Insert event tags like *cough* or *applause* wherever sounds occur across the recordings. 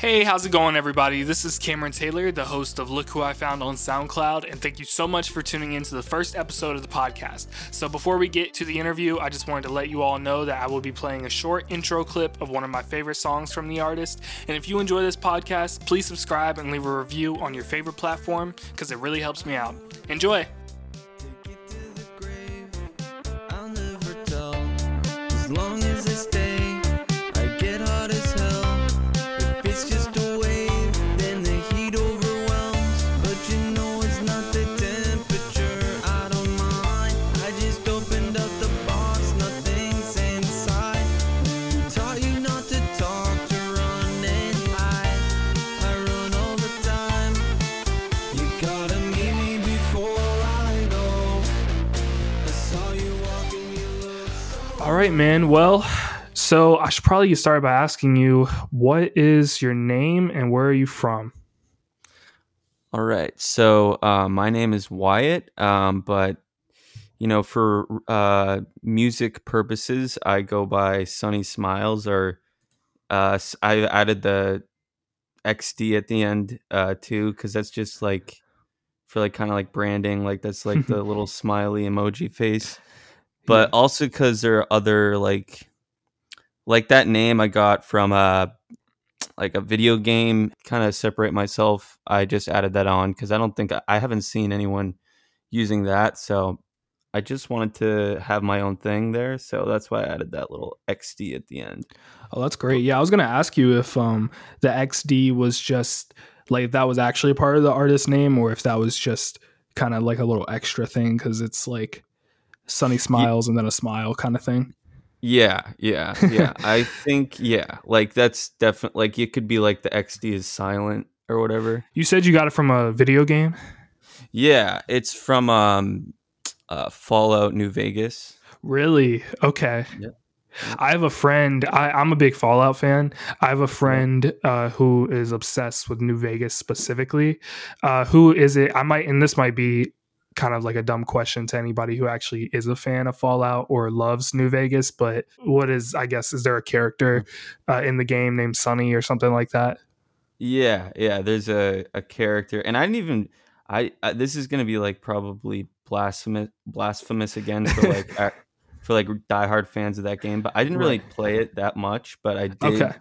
Hey, how's it going, everybody? This is Cameron Taylor, the host of Look Who I Found on SoundCloud, and thank you so much for tuning in to the first episode of the podcast. So, before we get to the interview, I just wanted to let you all know that I will be playing a short intro clip of one of my favorite songs from the artist. And if you enjoy this podcast, please subscribe and leave a review on your favorite platform because it really helps me out. Enjoy! As right, man. Well, so I should probably start by asking you what is your name and where are you from? All right. So uh, my name is Wyatt, um, but you know, for uh, music purposes, I go by Sunny Smiles, or uh, I added the XD at the end uh, too, because that's just like for like kind of like branding, like that's like *laughs* the little smiley emoji face. But also because there are other like like that name I got from uh like a video game kind of separate myself i just added that on because i don't think i haven't seen anyone using that so i just wanted to have my own thing there so that's why i added that little xd at the end Oh, that's great. Yeah, I was gonna ask you if um the XD was just like that was actually a part of the artist name or if that was just kind of like a little extra thing because it's like sunny smiles and then a smile kind of thing. yeah yeah yeah *laughs* i think yeah like that's definitely like it could be like the xd is silent or whatever You said you got it from a video game. yeah it's from um uh fallout new vegas Really? Okay. Yep. I have a friend. I, I'm a big Fallout fan. I have a friend uh, who is obsessed with New Vegas specifically. Uh, who is it? I might, and this might be kind of like a dumb question to anybody who actually is a fan of Fallout or loves New Vegas. But what is, I guess, is there a character uh, in the game named Sunny or something like that? Yeah, yeah. There's a, a character, and I didn't even. I, I this is gonna be like probably blasphemous blasphemous again for like *laughs* ac- for like diehard fans of that game, but I didn't really play it that much. But I did Okay.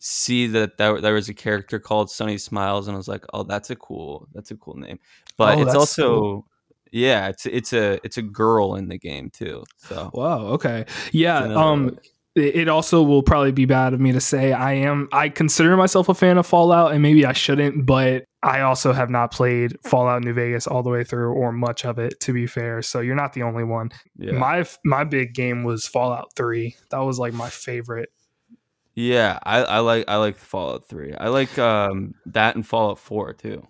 see that there, there was a character called Sunny Smiles, and I was like, oh, that's a cool that's a cool name. But Oh, it's also cool. Yeah, it's it's a it's a girl in the game too. So Wow. Okay. Yeah. Um. it also will probably be bad of me to say I am I consider myself a fan of Fallout and maybe I shouldn't, but I also have not played Fallout New Vegas all the way through or much of it to be fair. So you're not the only one. yeah. My my big game was Fallout 3. That was like my favorite. yeah, I, I like I like Fallout Three. I like um that and Fallout Four too.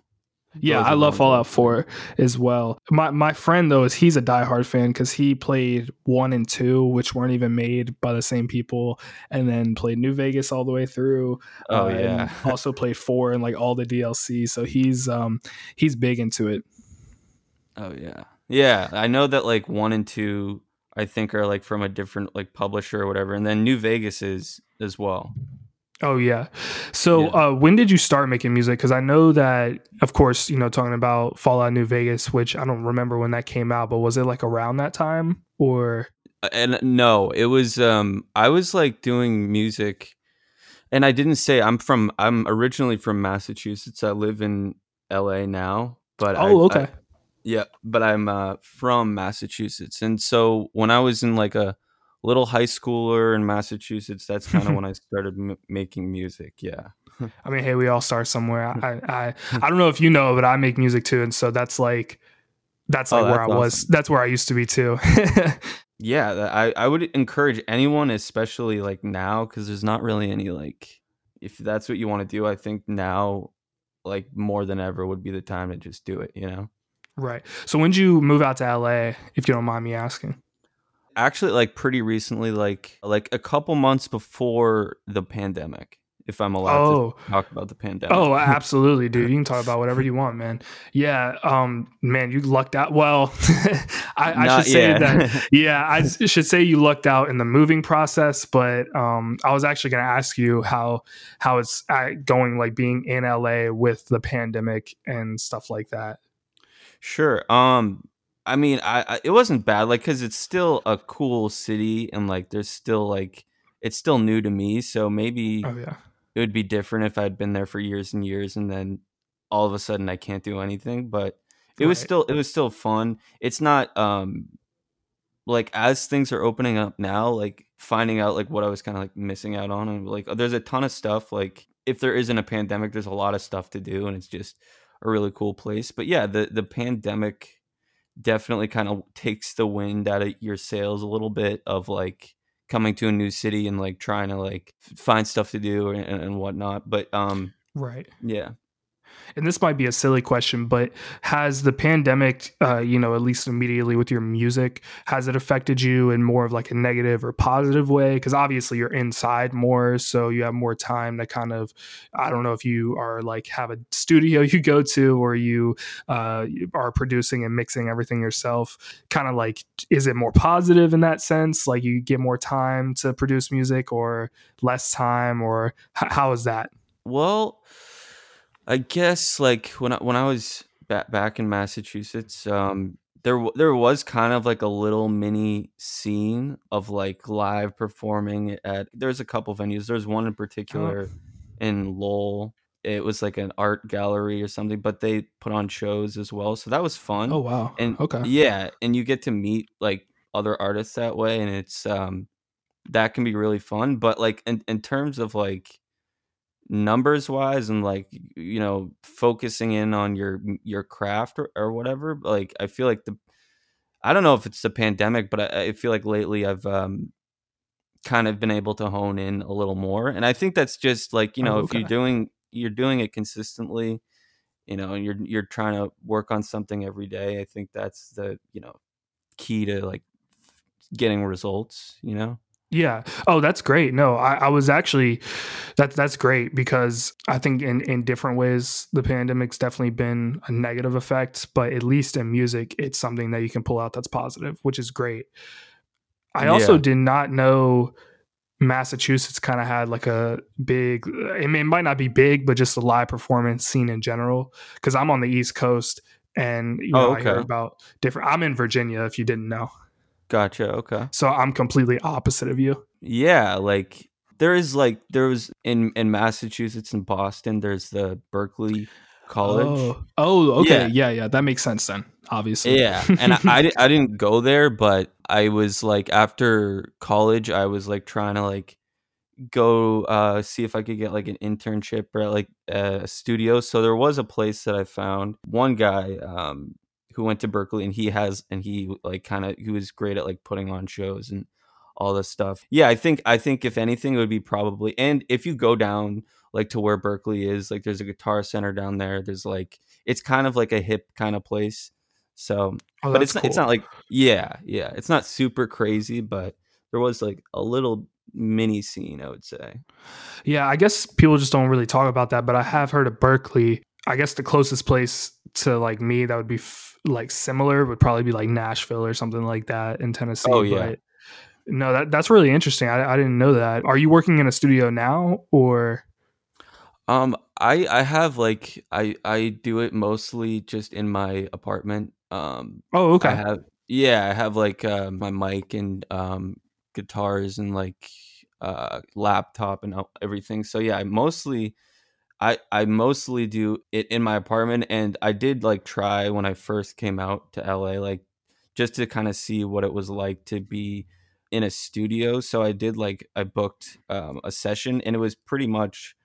Yeah, I love Fallout 4 as well. My my friend though is he's a diehard fan because he played one and two, which weren't even made by the same people, and then played New Vegas all the way through. Oh uh, and yeah. *laughs* also played four and like all the DLC. So he's um he's big into it. Oh yeah, yeah. I know that like one and two, I think are like from a different like publisher or whatever, and then New Vegas is as well. Oh yeah. So Yeah. uh when did you start making music? Because I know that of course, you know, talking about Fallout New Vegas, which I don't remember when that came out, but was it like around that time or Uh, And no, it was um I was like doing music, and I didn't say I'm from. I'm originally from Massachusetts. I live in L.A. now, but Oh, I- okay. Yeah, but I'm uh, from Massachusetts, and so when I was in like a little high schooler in Massachusetts, that's kind of *laughs* when I started m- making music. Yeah. *laughs* I mean, hey, we all start somewhere. I I *laughs* I don't know if you know, but I make music too, and so that's like that's Oh, like where I that's was. That's where I used to be too. yeah i i would encourage anyone especially like now because there's not really any like if that's what you want to do i think now like more than ever would be the time to just do it you know right. So when did you move out to LA, if you don't mind me asking? Actually like pretty recently like like a couple months before the pandemic if I'm allowed Oh. to talk about the pandemic. Oh, absolutely, dude. You can talk about whatever *laughs* you want, man. Yeah, um, man, you lucked out. Well, *laughs* I, I should say yet. that. *laughs* Yeah, i should say you lucked out in the moving process, but um, I was actually going to ask you how how it's uh, going, like being in LA with the pandemic and stuff like that. Sure. Um, I mean, I, I it wasn't bad, like, cause it's still a cool city, and like, there's still like, it's still new to me, so maybe Oh yeah, it would be different if I'd been there for years and years, and then all of a sudden I can't do anything. But it was still, it was still fun. It's not, um, like as things are opening up now, like finding out like what I was kind of like missing out on, and like there's a ton of stuff. Like if there isn't a pandemic, there's a lot of stuff to do, and it's just a really cool place. But yeah, the the pandemic definitely kind of takes the wind out of your sails a little bit of like coming to a new city and like trying to like find stuff to do and, and whatnot. But um, right. yeah. And this might be a silly question, but has the pandemic, uh, you know, at least immediately with your music, has it affected you in more of like a negative or positive way? Because obviously you're inside more, so you have more time to kind of, I don't know if you are like have a studio *laughs* you go to or you uh, are producing and mixing everything yourself. Kind of like, is it more positive in that sense? Like you get more time to produce music or less time, or h- how is that? Well, I guess like when I, when I was back back in Massachusetts, um, there w- there was kind of like a little mini scene of like live performing at. There's a couple venues. There's one in particular in Lowell. It was like an art gallery or something, but they put on shows as well, so that was fun. Oh wow, and okay, yeah, and you get to meet like other artists that way, and it's um that can be really fun. But like in in terms of like numbers wise and like you know focusing in on your your craft or, or whatever like i feel like the i don't know if it's the pandemic but i, I feel like lately i've um kind of been able to hone in a little more and i think that's just like you know Oh, if you're doing you're doing it consistently you know and you're you're trying to work on something every day i think that's the you know key to like getting results you know Yeah. Oh, that's great. No, I, I was actually that's that's great because I think in in different ways the pandemic's definitely been a negative effect, but at least in music, it's something that you can pull out that's positive, which is great. I also did not know Massachusetts kind of had like a big. I mean, it might not be big, but just the live performance scene in general. Because I'm on the East Coast, and you know Oh, I hear about different. I'm in Virginia, if you didn't know, gotcha okay so I'm completely opposite of you. Yeah, like there is like there was in in Massachusetts and Boston. There's the Berklee College. Oh, oh okay. Yeah. Yeah. yeah, That makes sense then, obviously. Yeah, and I, I *laughs* I didn't go there, but I was like after college, I was like trying to like go uh see if I could get like an internship or like a studio. So there was a place that I found. One guy um who went to Berklee and he has and he like kind of he was great at like putting on shows and all this stuff. Yeah, I think I think if anything it would be probably and if you go down like to where Berklee is, like there's a guitar center down there. There's like it's kind of like a hip kind of place. So Oh, but it's not, it's not like yeah yeah it's not super crazy but there was like a little mini scene i would say Yeah, I guess people just don't really talk about that, but I have heard of Berklee. I guess the closest place to like me that would be f- like similar would probably be like Nashville or something like that in Tennessee. Oh, yeah. But no, that that's really interesting. I, I didn't know that. Are you working in a studio now or? um i i have like i i do it mostly just in my apartment um Oh, okay. i have yeah i have like uh, my mic and um guitars and like uh laptop and everything so yeah i mostly I I mostly do it in my apartment and I did like try when I first came out to LA like just to kind of see what it was like to be in a studio so I did like I booked um, a session and it was pretty much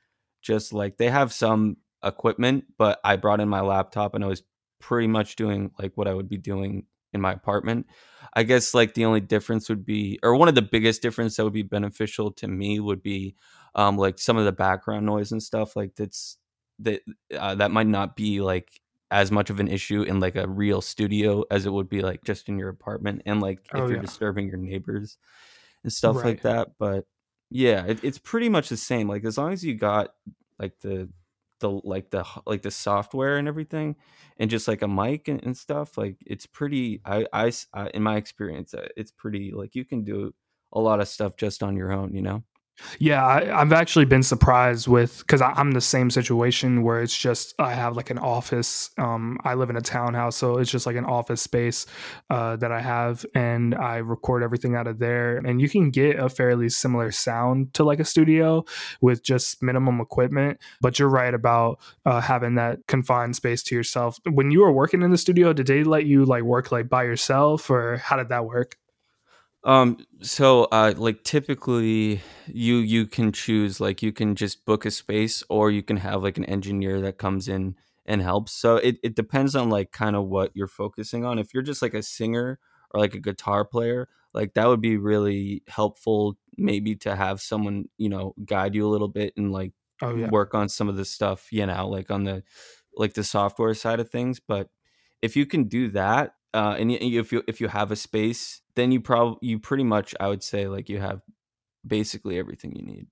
just like they have some equipment but I brought in my laptop and I was pretty much doing like what I would be doing in my apartment. I guess like the only difference would be or one of the biggest difference that would be beneficial to me would be um like some of the background noise and stuff like that's that uh, that might not be like as much of an issue in like a real studio as it would be like just in your apartment and like if Oh, you're yeah. disturbing your neighbors and stuff Right. like that but Yeah, it, it's pretty much the same. Like as long as you got like the the like the like the software and everything, and just like a mic and, and stuff, like it's pretty. I I in my experience, uh, it's pretty like you can do a lot of stuff just on your own. You know. Yeah, I, I've actually been surprised with because I'm the same situation where it's just I have like an office. Um, I live in a townhouse, so it's just like an office space uh, that I have, and I record everything out of there. And you can get a fairly similar sound to like a studio with just minimum equipment. But you're right about uh, having that confined space to yourself. When you were working in the studio, did they let you like work like by yourself, or how did that work? Um. So, uh, like typically, you you can choose like you can just book a space, or you can have like an engineer that comes in and helps. So it it depends on like kind of what you're focusing on. If you're just like a singer or like a guitar player, like that would be really helpful. Maybe to have someone you know guide you a little bit and like Oh yeah. work on some of the stuff you know like on the like the software side of things but if you can do that uh and if you if you have a space then you probably you pretty much i would say like you have basically everything you need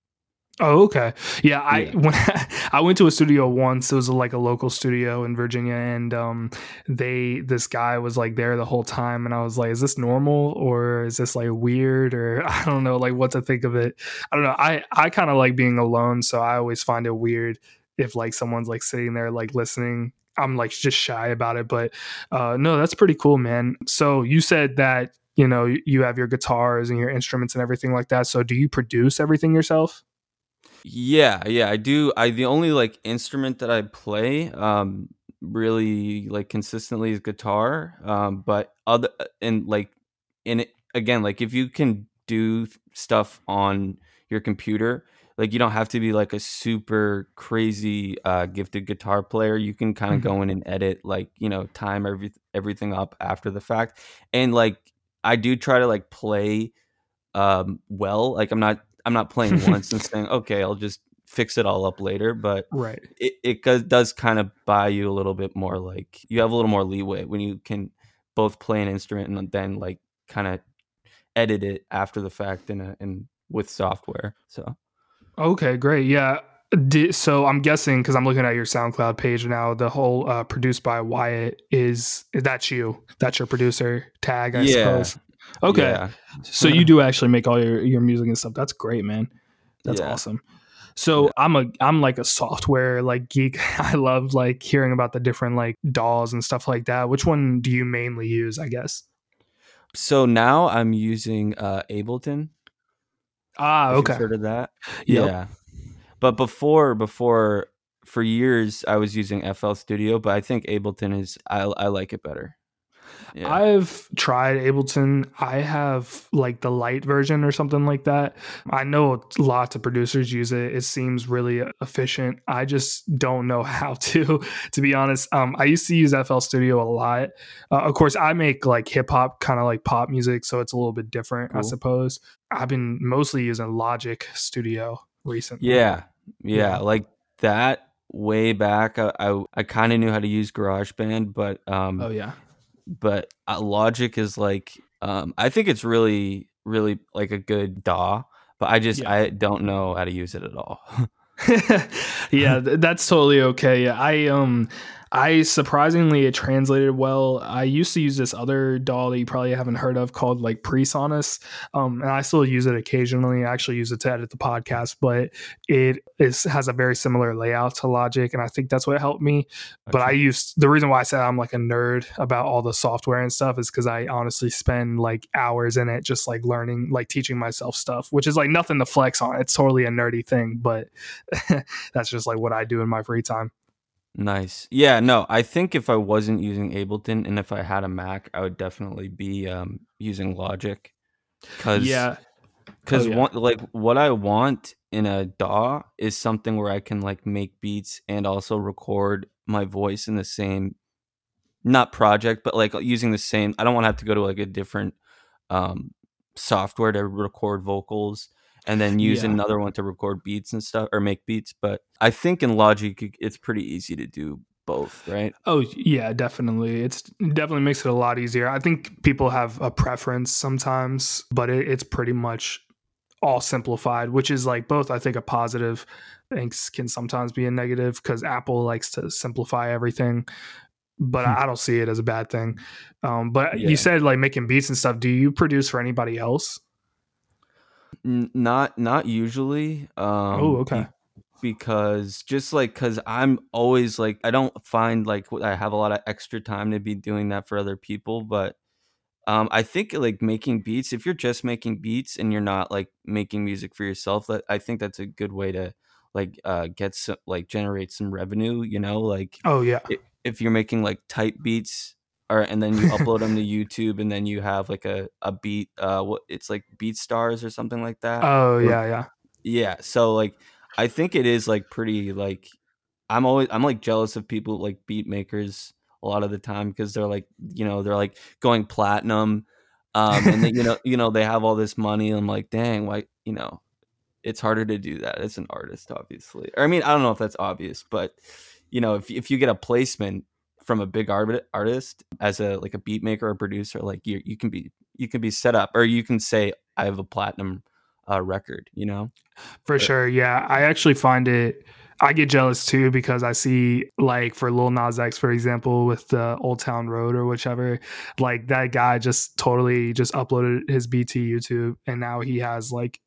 Oh, okay. Yeah, I Yeah. when *laughs* I went to a studio once. It was like a local studio in Virginia, and um, they this guy was like there the whole time, and I was like, "Is this normal or is this like weird or *laughs* I don't know like what to think of it." I don't know. I I kind of like being alone, so I always find it weird if like someone's like sitting there like listening. I'm like just shy about it, but uh, no, that's pretty cool, man. So you said that you know you have your guitars and your instruments and everything like that. So do you produce everything yourself? Yeah, yeah, I do. I the only like instrument that I play um really like consistently is guitar. Um but other and like in again, like if you can do stuff on your computer, like you don't have to be like a super crazy uh gifted guitar player. You can kind of Mhm. go in and edit like, you know, time every everything up after the fact. And like I do try to like play um well like i'm not i'm not playing once and *laughs* saying okay i'll just fix it all up later but Right. it, it does, does kind of buy you a little bit more like you have a little more leeway when you can both play an instrument and then like kind of edit it after the fact in a in with software so Okay, great. Yeah. Di- so I'm guessing because I'm looking at your SoundCloud page now, the whole uh, produced by Wyatt is that's you. That's your producer tag, I Yeah. suppose. Okay. yeah So you do actually make all your, your music and stuff. That's great, man. That's Yeah. awesome. So. I'm a I'm like a software like geek. *laughs* I love like hearing about the different like DAWs and stuff like that. Which one do you mainly use, I guess? so now i'm using uh ableton Ah, okay. heard of that Yep. yeah but before before for years i was using fl studio but i think ableton is i, I like it better yeah I've tried Ableton. I have like the light version or something like that. I know lots of producers use it. It seems really efficient. I just don't know *laughs* how to, to be honest. Um, I used to use FL Studio a lot. Uh, of course, I make like hip hop, kind of like pop music, so it's a little bit different, I suppose. I've been mostly using Logic Studio recently. Yeah, yeah, Yeah. like that way back. I I, I kind of knew how to use GarageBand, but um, Oh yeah. But uh, Logic is like um, I think it's really really like a good DAW, but I just Yeah. I don't know how to use it at all. *laughs* yeah, th- that's totally okay. Yeah, I um I surprisingly it translated well. I used to use this other DAW that you probably haven't heard of called like Presonus. Um and I still use it occasionally. I actually use it to edit the podcast, but it is has a very similar layout to Logic and I think that's what helped me. But I used the reason why I said I'm like a nerd about all the software and stuff is because I honestly spend like hours in it just like learning, like teaching myself stuff, which is like nothing to flex on. It's totally a nerdy thing, but *laughs* that's just like what I do in my free time. Nice. Yeah, no, I think if I wasn't using Ableton and if I had a Mac, I would definitely be um, using Logic. Cause, Yeah. cause Oh, yeah. one, like what I want in a DAW is something where I can like make beats and also record my voice in the same, not project, but like using the same. I don't want to have to go to like a different um, software to record vocals and then use Yeah. another one to record beats and stuff or make beats. But I think in Logic, it's pretty easy to do both, right? Oh yeah, definitely. It's definitely makes it a lot easier. I think people have a preference sometimes, but it, it's pretty much all simplified, which is like both I think a positive and can sometimes be a negative because Apple likes to simplify everything. But I don't see it as a bad thing. Um, but Yeah. you said like making beats and stuff. Do you produce for anybody else? N- not not usually. Um, oh, okay. be- because just like because I'm always like I don't find like I have a lot of extra time to be doing that for other people, but um, I think like making beats. If you're just making beats and you're not like making music for yourself, that I think that's a good way to like uh get some like generate some revenue. You know, like Oh yeah. if you're making like type beats or and then you upload them to *laughs* YouTube and then you have like a a beat uh what it's like BeatStars or something like that. Oh yeah, yeah. yeah, so like I think it is like pretty like I'm always I'm like jealous of people like beat makers a lot of the time because they're like you know they're like going platinum um and then you know *laughs* you know they have all this money I'm like dang why you know it's harder to do that as an artist obviously or I mean I don't know if that's obvious but you know if if you get a placement from a big art- artist as a like a beat maker or producer like you you can be you can be set up or you can say I have a platinum uh, record you know For But- sure. Yeah. I actually find it I get jealous too because I see like for Lil Nas X, for example, with the Old Town Road or whichever, like that guy just totally just uploaded his BT YouTube and now he has like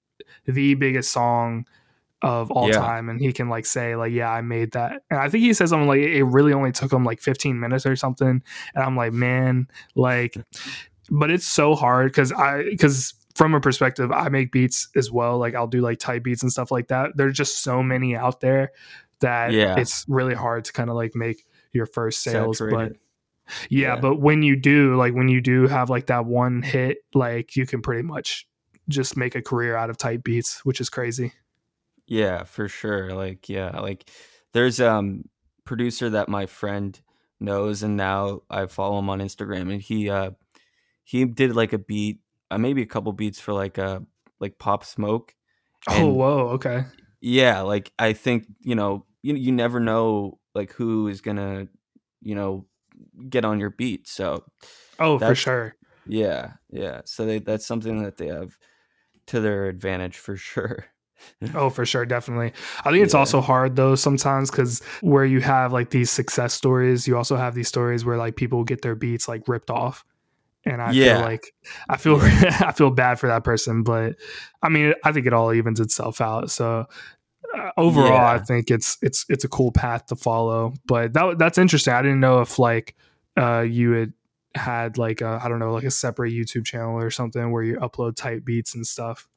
the biggest song of all Yeah. time and he can like say like yeah I made that and I think he says something like it really only took him like 15 minutes or something and I'm like man like *laughs* but it's so hard because I because from a perspective, I make beats as well. Like I'll do like type beats and stuff like that. There's just so many out there that Yeah. it's really hard to kind of like make your first sales. Saturated. But yeah, Yeah. but when you do, like when you do have like that one hit, like you can pretty much just make a career out of type beats, which is crazy. Yeah, for sure. Like, yeah, like there's um producer that my friend knows and now I follow him on Instagram and he uh he did like a beat, uh, maybe a couple beats for like uh like Pop Smoke. oh, whoa, okay. Yeah, like I think, you know, you you never know like who is going to, you know, get on your beat. So, Oh, for sure. yeah, yeah. So they that's something that they have to their advantage for sure. Oh, for sure, definitely. I think it's Yeah. also hard though sometimes because where you have like these success stories, you also have these stories where like people get their beats like ripped off, and I Yeah. feel like I feel *laughs* I feel bad for that person, but I mean I think it all evens itself out. So uh, overall, I think it's it's it's a cool path to follow. But that that's interesting. I didn't know if like uh you had had like a I don't know like a separate YouTube channel or something where you upload type beats and stuff.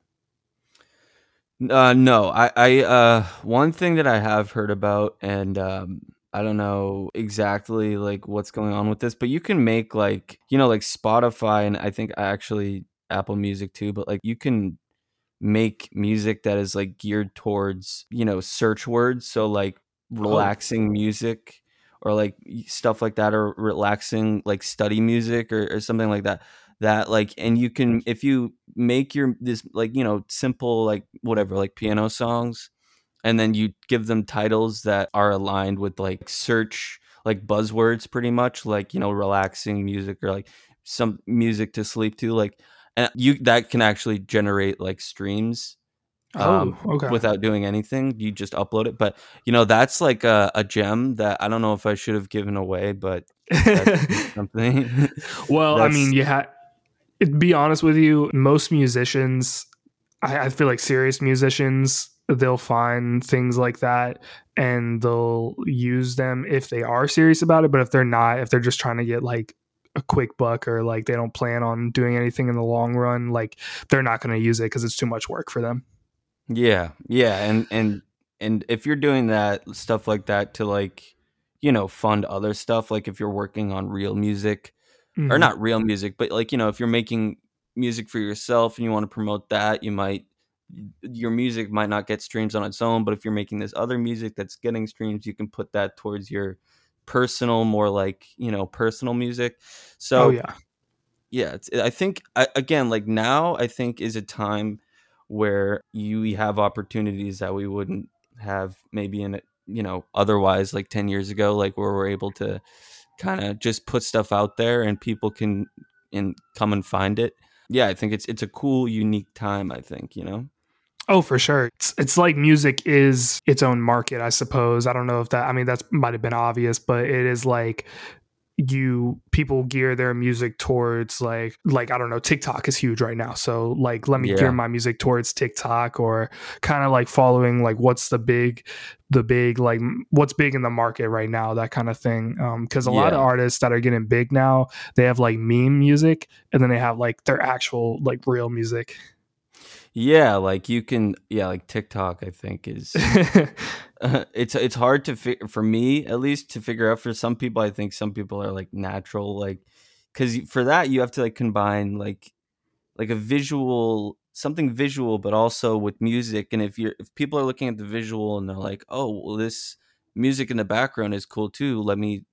Uh, no, I, I, uh, one thing that I have heard about, and um, I don't know exactly like what's going on with this, but you can make like, you know, like Spotify, and I think actually Apple Music too, but like you can make music that is like geared towards, you know, search words. So like relaxing music or like stuff like that, or relaxing like study music or, or something like that that like and you can if you make your this like you know simple like whatever like piano songs and then you give them titles that are aligned with like search like buzzwords pretty much like you know relaxing music or like some music to sleep to like and you that can actually generate like streams um, oh, okay. without doing anything you just upload it but you know that's like a, a gem that i don't know if i should have given away but *laughs* something *laughs* Well, I mean, you had. Be honest with you, most musicians, I, I feel like serious musicians, they'll find things like that and they'll use them if they are serious about it. But if they're not, if they're just trying to get like a quick buck or like they don't plan on doing anything in the long run, like they're not going to use it because it's too much work for them. Yeah, yeah, and and and if you're doing that stuff like that to like, you know, fund other stuff, like if you're working on real music or Mhm. not real music, but like you know, if you're making music for yourself and you want to promote that, you might your music might not get streams on its own, but if you're making this other music that's getting streams, you can put that towards your personal, more like you know, personal music. So oh, yeah. yeah it's, i think I, again like now i think is a time where you have opportunities that we wouldn't have maybe in it you know otherwise like 10 years ago like where we're able to kind of just put stuff out there and people can and come and find it yeah i think it's it's a cool unique time i think you know Oh, for sure. It's, it's like music is its own market, I suppose. I don't know if that, I mean, that's might have been obvious, but it is like you people gear their music towards like like I don't know TikTok is huge right now. So like let me Yeah. gear my music towards TikTok or kind of like following like what's the big the big like what's big in the market right now that kind of thing. Um cuz a lot of artists that are getting big now they have like meme music and then they have like their actual like real music. Yeah, like you can yeah, like TikTok I think is *laughs* *laughs* it's it's hard to figure for me at least to figure out for some people I think some people are like natural like cuz for that you have to like combine like like a visual something visual but also with music and if you're if people are looking at the visual and they're like, "Oh, well this music in the background is cool too. Let me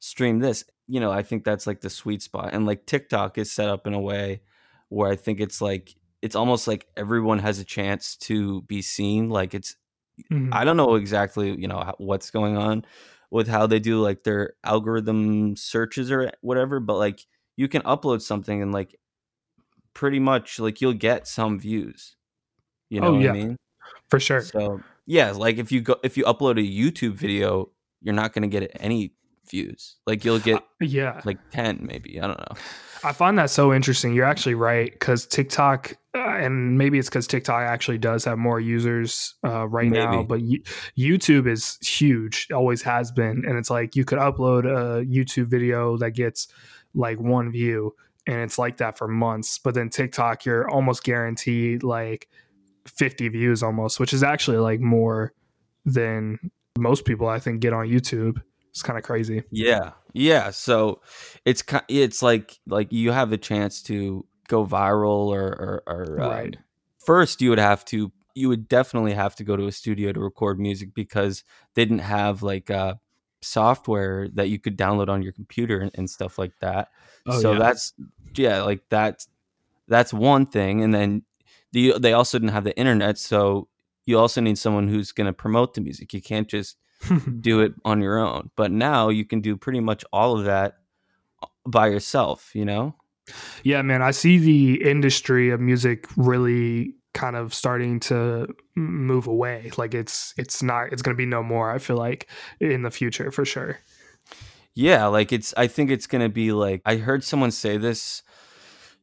stream this." You know, I think that's like the sweet spot. And like TikTok is set up in a way where I think it's like it's almost like everyone has a chance to be seen. Like it's Mhm. I don't know exactly, you know, what's going on with how they do like their algorithm searches or whatever, but like you can upload something and like pretty much like you'll get some views. You know Oh, what yeah. I mean? for sure So yeah, like if you go if you upload a YouTube video, you're not gonna get any views. Like you'll get yeah like ten maybe. I don't know. I find that so interesting. You're actually right because TikTok, uh, and maybe it's because TikTok actually does have more users uh, right now, but y- YouTube is huge, always has been. And it's like you could upload a YouTube video that gets like one view, and it's like that for months. But then TikTok, you're almost guaranteed like 50 views almost, which is actually like more than most people I think get on YouTube. It's kind of crazy. Yeah, yeah. So it's it's like like you have a chance to go viral or or, or um, Right. First, you would have to you would definitely have to go to a studio to record music because they didn't have like uh, software that you could download on your computer and, and stuff like that. Oh, so yeah. that's yeah, like that's that's one thing, and then the they also didn't have the internet, so you also need someone who's going to promote the music. You can't just *laughs* do it on your own. But now you can do pretty much all of that by yourself, you know? Yeah, man, I see the industry of music really kind of starting to move away. Like it's it's not it's going to be no more. I feel like in the future for sure. Yeah, like it's I think it's going to be like I heard someone say this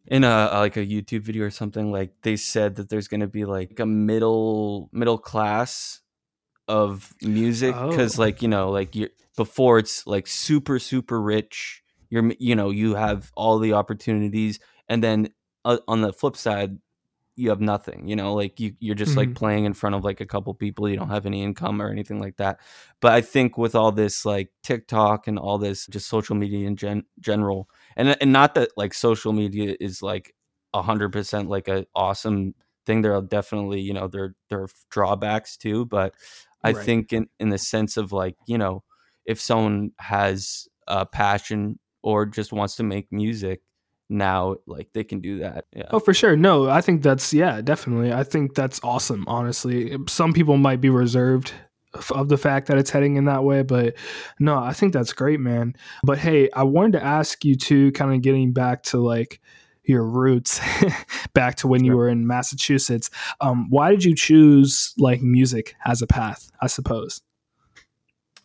in a like a YouTube video or something like they said that there's going to be like a middle middle class of music cuz Oh. like, you know, like you before it's like super super rich, you're you know, you have all the opportunities and then uh, on the flip side you have nothing you know like you, you're just like Mhm. playing in front of like a couple people you don't have any income or anything like that but i think with all this like tiktok and all this just social media in gen- general and and not that like social media is like 100% like a awesome thing there are definitely you know there there are drawbacks too but i Right. think in in the sense of like you know if someone has a passion or just wants to make music now like they can do that yeah Oh, for sure. No, I think that's yeah, definitely. I think that's awesome. Honestly, some people might be reserved of the fact that it's heading in that way, but no, I think that's great, man. But hey, I wanted to ask you too, kind of getting back to like your roots, *laughs* back to when you were in Massachusetts. Um, why did you choose like music as a path? I suppose.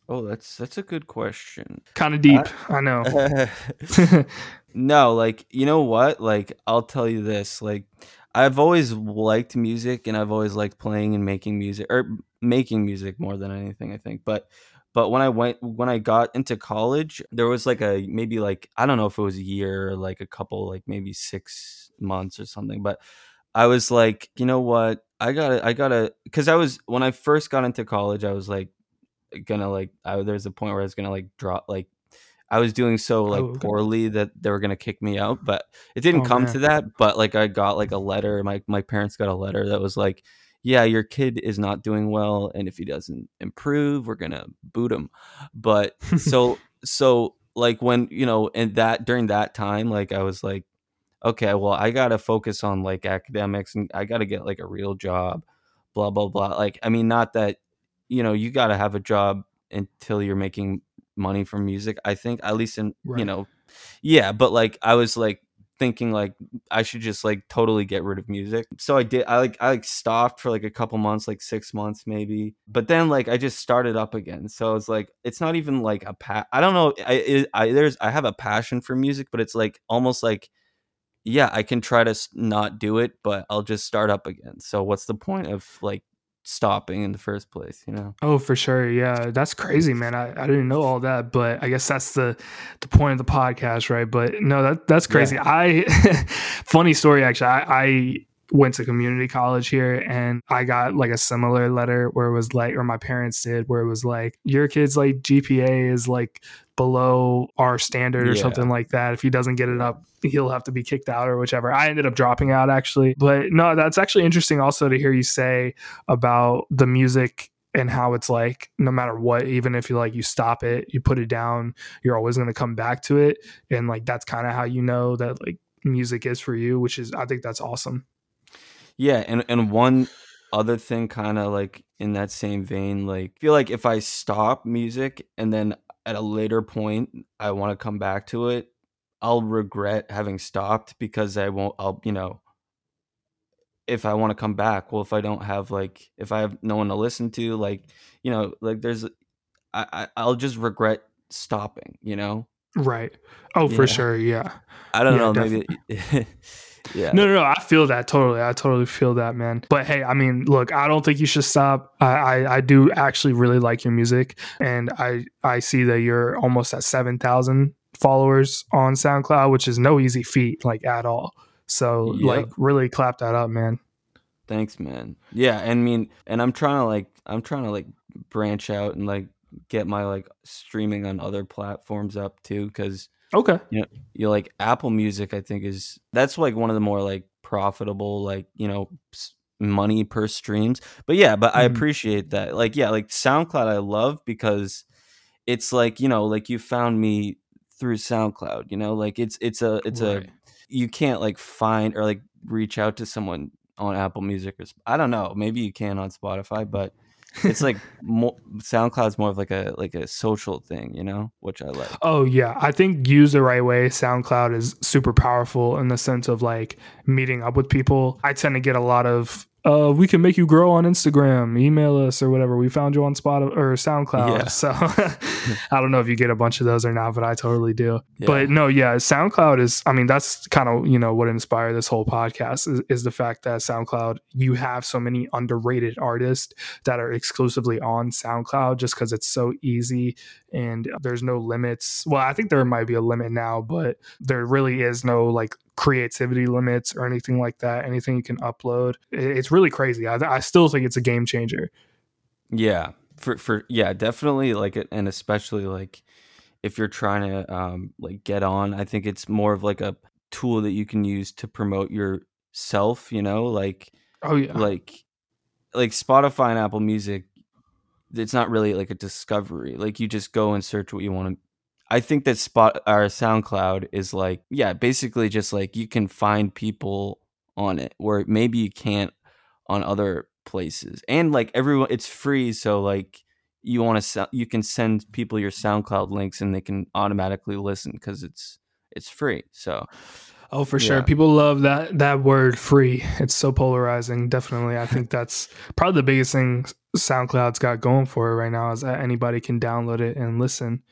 Oh, that's that's a good question. Kind of deep, I know. *laughs* *laughs* no, like you know what? Like I'll tell you this. Like I've always liked music, and I've always liked playing and making music, or making music more than anything. I think, but but when I went when I got into college, there was like a maybe like I don't know if it was a year like a couple like maybe six months or something, but I was like, you know what? I gotta I gotta because I was when I first got into college, I was like gonna like I, there's a point where I was gonna like drop like I was doing so like Oh, okay. poorly that they were gonna kick me out, but it didn't Oh, come man. to that. But like I got like a letter. My my parents got a letter that was like, "Yeah, your kid is not doing well, and if he doesn't improve, we're gonna boot him." But so *laughs* so like when you know, and that during that time, like I was like, okay, well I gotta focus on like academics, and I gotta get like a real job, blah blah blah. Like I mean, not that you know you gotta have a job until you're making money from music i think at least in you know yeah but like i was like thinking like I should just like totally get rid of music. So I did. I like I like stopped for like a couple months, like six months maybe. But then like I just started up again. So it's like it's not even like a pa. I don't know. I, it, I there's I have a passion for music, but it's like almost like yeah, I can try to s- not do it, but I'll just start up again. So what's the point of like stopping in the first place? You know? Oh, for sure. Yeah, that's crazy, man. I, I didn't know all that, but I guess that's the the point of the podcast, right? But no, that that's crazy. I *laughs* funny story actually. I, I went to community college here and I got like a similar letter where it was like or my parents did where it was like your kid's like GPA is like below our standard or Yeah. something like that. If he doesn't get it up, he'll have to be kicked out or whichever. I ended up dropping out actually. But no, that's actually interesting also to hear you say about the music and how it's like no matter what even if you like you stop it you put it down you're always going to come back to it and like that's kind of how you know that like music is for you which is i think that's awesome Yeah, and and one other thing kind of like in that same vein, like feel like if I stop music and then at a later point I want to come back to it, I'll regret having stopped because I won't I'll, you know, if I want to come back, well if I don't have like if I have no one to listen to, like, you know, like there's I, I I'll just regret stopping, you know? right. Oh for sure yeah. I don't Yeah, know, maybe *laughs* yeah. no no no i feel that totally i totally feel that man but hey i mean look i don't think you should stop i i, I do actually really like your music and i i see that you're almost at 7000 followers on soundcloud which is no easy feat like at all so Yep. like really clap that up man Thanks, man. Yeah, and I mean, and I'm trying to like, I'm trying to like branch out and like get my like streaming on other platforms up too, because okay Yeah. you know, like Apple Music, I think is that's like one of the more like profitable, like you know, money per streams. But yeah, but I Mhm. appreciate that. Like, yeah, like SoundCloud, I love because it's like you know, like you found me through SoundCloud. You know, like it's it's a it's a you can't like find or like reach out to someone on Apple Music or I don't know, maybe you can on Spotify, but it's like more SoundCloud's more of like a like a social thing, you know, which I like. Oh yeah, I think used the right way, SoundCloud is super powerful in the sense of like meeting up with people. I tend to get a lot of uh we can make you grow on Instagram, email us or whatever. We found you on Spotify or SoundCloud. Yeah. So *laughs* I don't know if you get a bunch of those or not, but I totally do. Yeah. But no, yeah, SoundCloud is I mean, that's kind of, you know, what inspired this whole podcast is, is the fact that SoundCloud, you have so many underrated artists that are exclusively on SoundCloud just because it's so easy and there's no limits. Well, I think there might be a limit now, but there really is no like creativity limits or anything like that. Anything you can upload, it's really crazy. I, I still think it's a game changer. Yeah, for for yeah, definitely like it, and especially like if you're trying to um like get on, I think it's more of like a tool that you can use to promote yourself. You know, like Oh yeah, like like Spotify and Apple Music. It's not really like a discovery. Like you just go and search what you want to. I think that Spot or SoundCloud is like yeah, basically just like you can find people on it where maybe you can't on other places and like everyone it's free so like you want to you can send people your soundcloud links and they can automatically listen because it's it's free so Oh, for sure. Yeah. People love that that word free. It's so polarizing. Definitely. I think that's probably the biggest thing SoundCloud's got going for it right now is that anybody can download it and listen.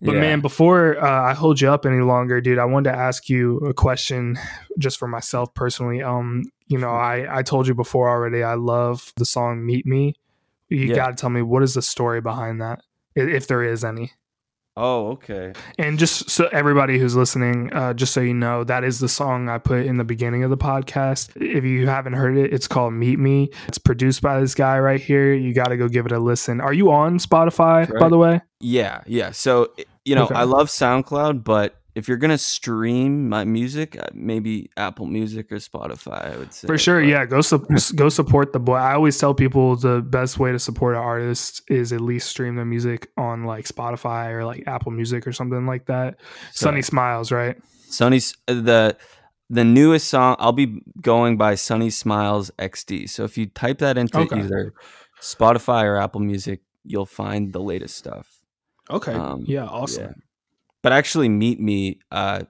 But Yeah. man, before uh, I hold you up any longer, dude, I wanted to ask you a question just for myself personally. Um, you know, I I told you before already. I love the song "Meet Me." You Yeah. got to tell me what is the story behind that, if there is any. Oh okay And just so everybody who's listening, uh, just so you know, that is the song I put in the beginning of the podcast. If you haven't heard it, it's called Meet Me. It's produced by this guy right here. You got to go give it a listen. Are you on Spotify, by the way? yeah yeah so you know Okay. i love soundcloud but if you're gonna stream my music uh, maybe apple music or spotify i would say For sure, but- yeah. Go su- go support the boy. I always tell people the best way to support an artist is at least stream the music on like Spotify or like Apple Music or something like that. Sunny Smiles, right? Sunny's uh, the the newest song. I'll be going by Sunny Smiles XD. So if you type that into Okay. either Spotify or Apple Music, you'll find the latest stuff. Okay. Um, yeah, awesome. Yeah. But actually, Meet Me, uh,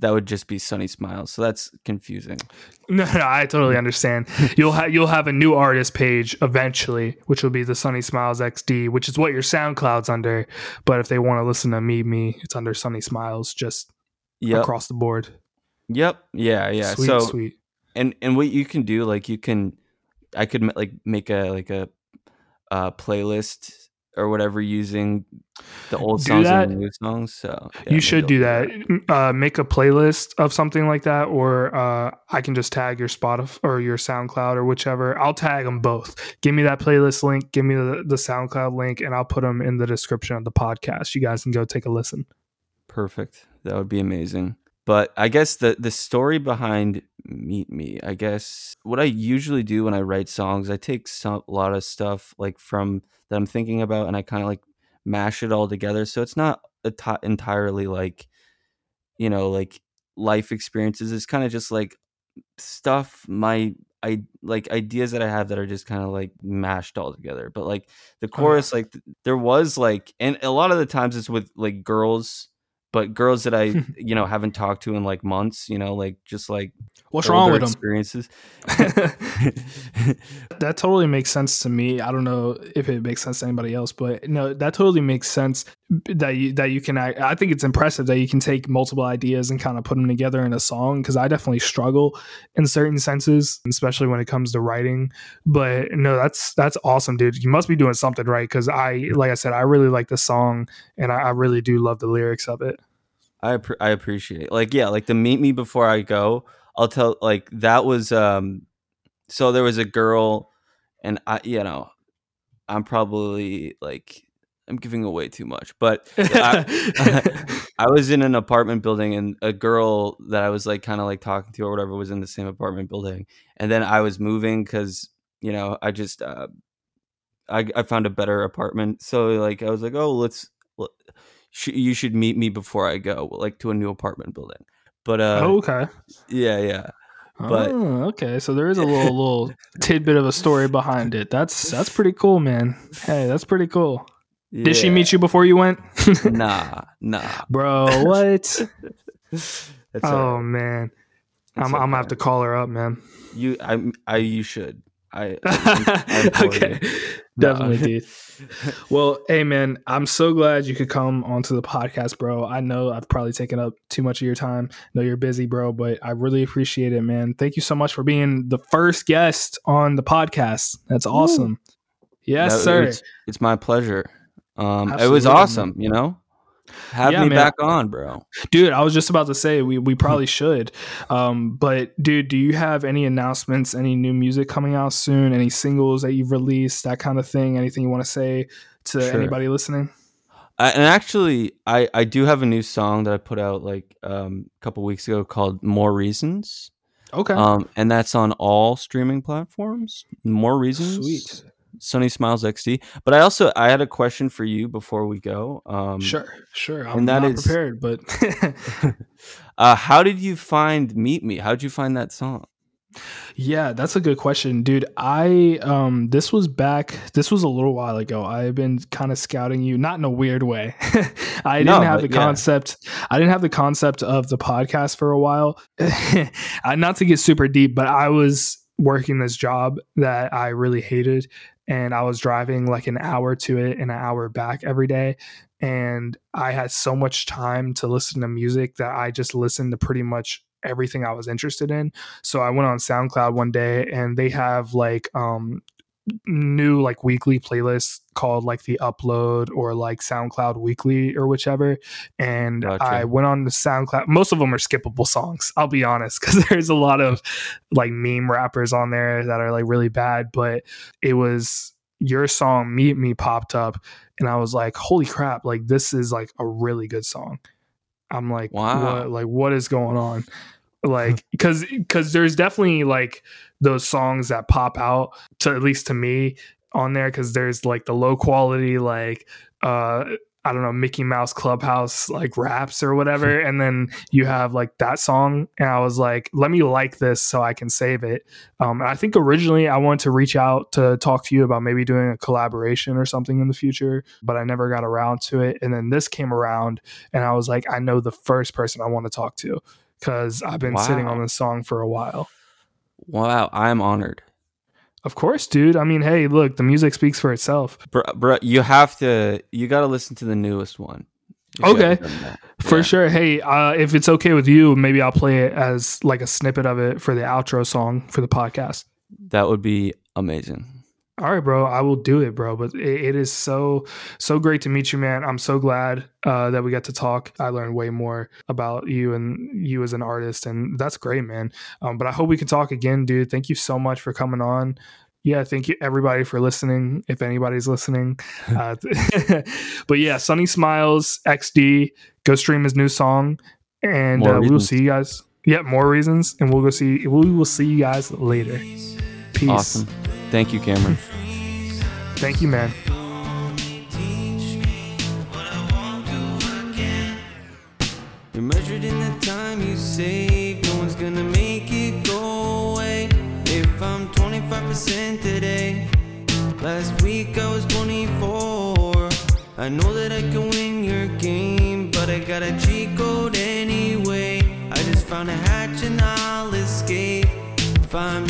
that would just be Sunny Smiles. So that's confusing. *laughs* No, no, I totally understand. You'll have you'll have a new artist page eventually, which will be the Sunny Smiles XD, which is what your SoundCloud's under. But if they want to listen to me, me, it's under Sunny Smiles, just Yep. across the board. Yep. Yeah. Yeah. sweet, so sweet. and and what you can do, like you can, I could like make a like a uh, playlist or whatever using the old Do songs that. and the new songs. So yeah, you should do that. Uh, make a playlist of something like that, or uh, I can just tag your Spotify or your SoundCloud or whichever. I'll tag them both. Give me that playlist link. Give me the, the SoundCloud link, and I'll put them in the description of the podcast. You guys can go take a listen. Perfect. That would be amazing. But I guess the the story behind Meet Me, I guess what I usually do when I write songs, I take some a lot of stuff like from that I'm thinking about and I kind of like mash it all together. So it's not a entirely like you know, like life experiences. It's kind of just like stuff my I like ideas that I have that are just kind of like mashed all together. But like the oh, yeah. chorus, like th- there was like, and a lot of the times it's with like girls, but girls that I *laughs* you know haven't talked to in like months. You know, like just like What's wrong with them? experiences. *laughs* *laughs* that totally makes sense to me. I don't know if it makes sense to anybody else, but no, that totally makes sense that you that you can. act- I think it's impressive that you can take multiple ideas and kind of put them together in a song. Because I definitely struggle in certain senses, especially when it comes to writing. But no, that's that's awesome, dude. You must be doing something right. Because I, like I said, I really like the song, and I, I really do love the lyrics of it. I I appreciate it. Like yeah, like the meet me before I go. I'll tell like that was um so there was a girl and I you know I'm probably like I'm giving away too much, but I, *laughs* *laughs* I was in an apartment building and a girl that I was like kind of like talking to or whatever was in the same apartment building, and then I was moving because you know I just uh, I I found a better apartment, so like I was like oh let's sh- you should meet me before I go like to a new apartment building, but uh oh, okay. yeah yeah But- oh, okay. So there is a little *laughs* little tidbit of a story behind it. That's that's pretty cool, man. Hey, that's pretty cool. Did she meet you before you went? Nah nah. *laughs* Bro, what? *laughs* That's oh man. It's I'm, I'm gonna have to call her up, man. You I I you should I, *laughs* I, I okay. *laughs* Definitely, dude. *laughs* Well, hey man, I'm so glad you could come onto the podcast, bro. I know I've probably taken up too much of your time. know you're busy, bro, but I really appreciate it, man. Thank you so much for being the first guest on the podcast. That's awesome. Yes, No, sir. It's, it's my pleasure. Um, it was awesome. You know, have Yeah, me man. back on, bro. Dude, I was just about to say we, we probably should. Um, but dude, do you have any announcements, any new music coming out soon, any singles that you've released, that kind of thing? Anything you want to say to Sure. anybody listening? I, and actually, I I do have a new song that I put out like um, a couple weeks ago called "More Reasons," Okay. um, and that's on all streaming platforms. More Reasons, Sweet. Sunny Smiles XD. But I also I had a question for you before we go. Um, Sure, sure. I'm and that not is- prepared, but *laughs* uh, how did you find "Meet Me"? How did you find that song? yeah, that's a good question, dude. I um this was back this was a little while ago. I've been kind of scouting you, not in a weird way. *laughs* I No, didn't have the yeah. concept I didn't have the concept of the podcast for a while. *laughs* Not to get super deep, but I was working this job that I really hated and I was driving like an hour to it and an hour back every day and I had so much time to listen to music that I just listened to pretty much everything I was interested in. So I went on SoundCloud one day and they have like um new like weekly playlist called like the upload or like SoundCloud weekly or whichever and Gotcha. I went on the SoundCloud most of them are skippable songs I'll be honest cuz *laughs* there's a lot of like meme rappers on there that are like really bad but it was your song meet me popped up and I was like holy crap like this is like a really good song I'm like Wow. what like what is going on like *laughs* because because there's definitely like those songs that pop out to at least to me on there because there's like the low quality like uh I don't know Mickey Mouse Clubhouse like raps or *laughs* whatever. And then you have like that song and I was like let me like this so I can save it. Um and I think originally I wanted to reach out to talk to you about maybe doing a collaboration or something in the future but I never got around to it. And then this came around and I was like I know the first person I want to talk to because I've been sitting on this song for a while. Wow, I'm honored. Of course, dude. I mean, hey, look, the music speaks for itself. Bro, bro, you have to. You got to listen to the newest one. Okay. haven't done that. For Yeah. sure. Hey, uh, if it's okay with you, maybe I'll play it as like a snippet of it for the outro song for the podcast. That would be amazing. All right, bro. I will do it, bro. But it, it is so so great to meet you, man. I'm so glad uh, that we got to talk. I learned way more about you and you as an artist, and that's great, man. Um, but I hope we can talk again, dude. Thank you so much for coming on. Yeah, thank you everybody for listening. If anybody's listening, *laughs* uh, *laughs* but yeah, Sunny Smiles XD. Go stream his new song, and uh, we will see you guys. Yeah, more reasons, and we'll go see. We will see you guys later. Peace. Awesome. Thank you, Cameron. Thank you, man. You're measured in the time you save. No one's gonna make it go away. If I'm 25% today, last week I was 24. I know that I can win your game, but I got code anyway. I just found a hatch and I'll escape if I'm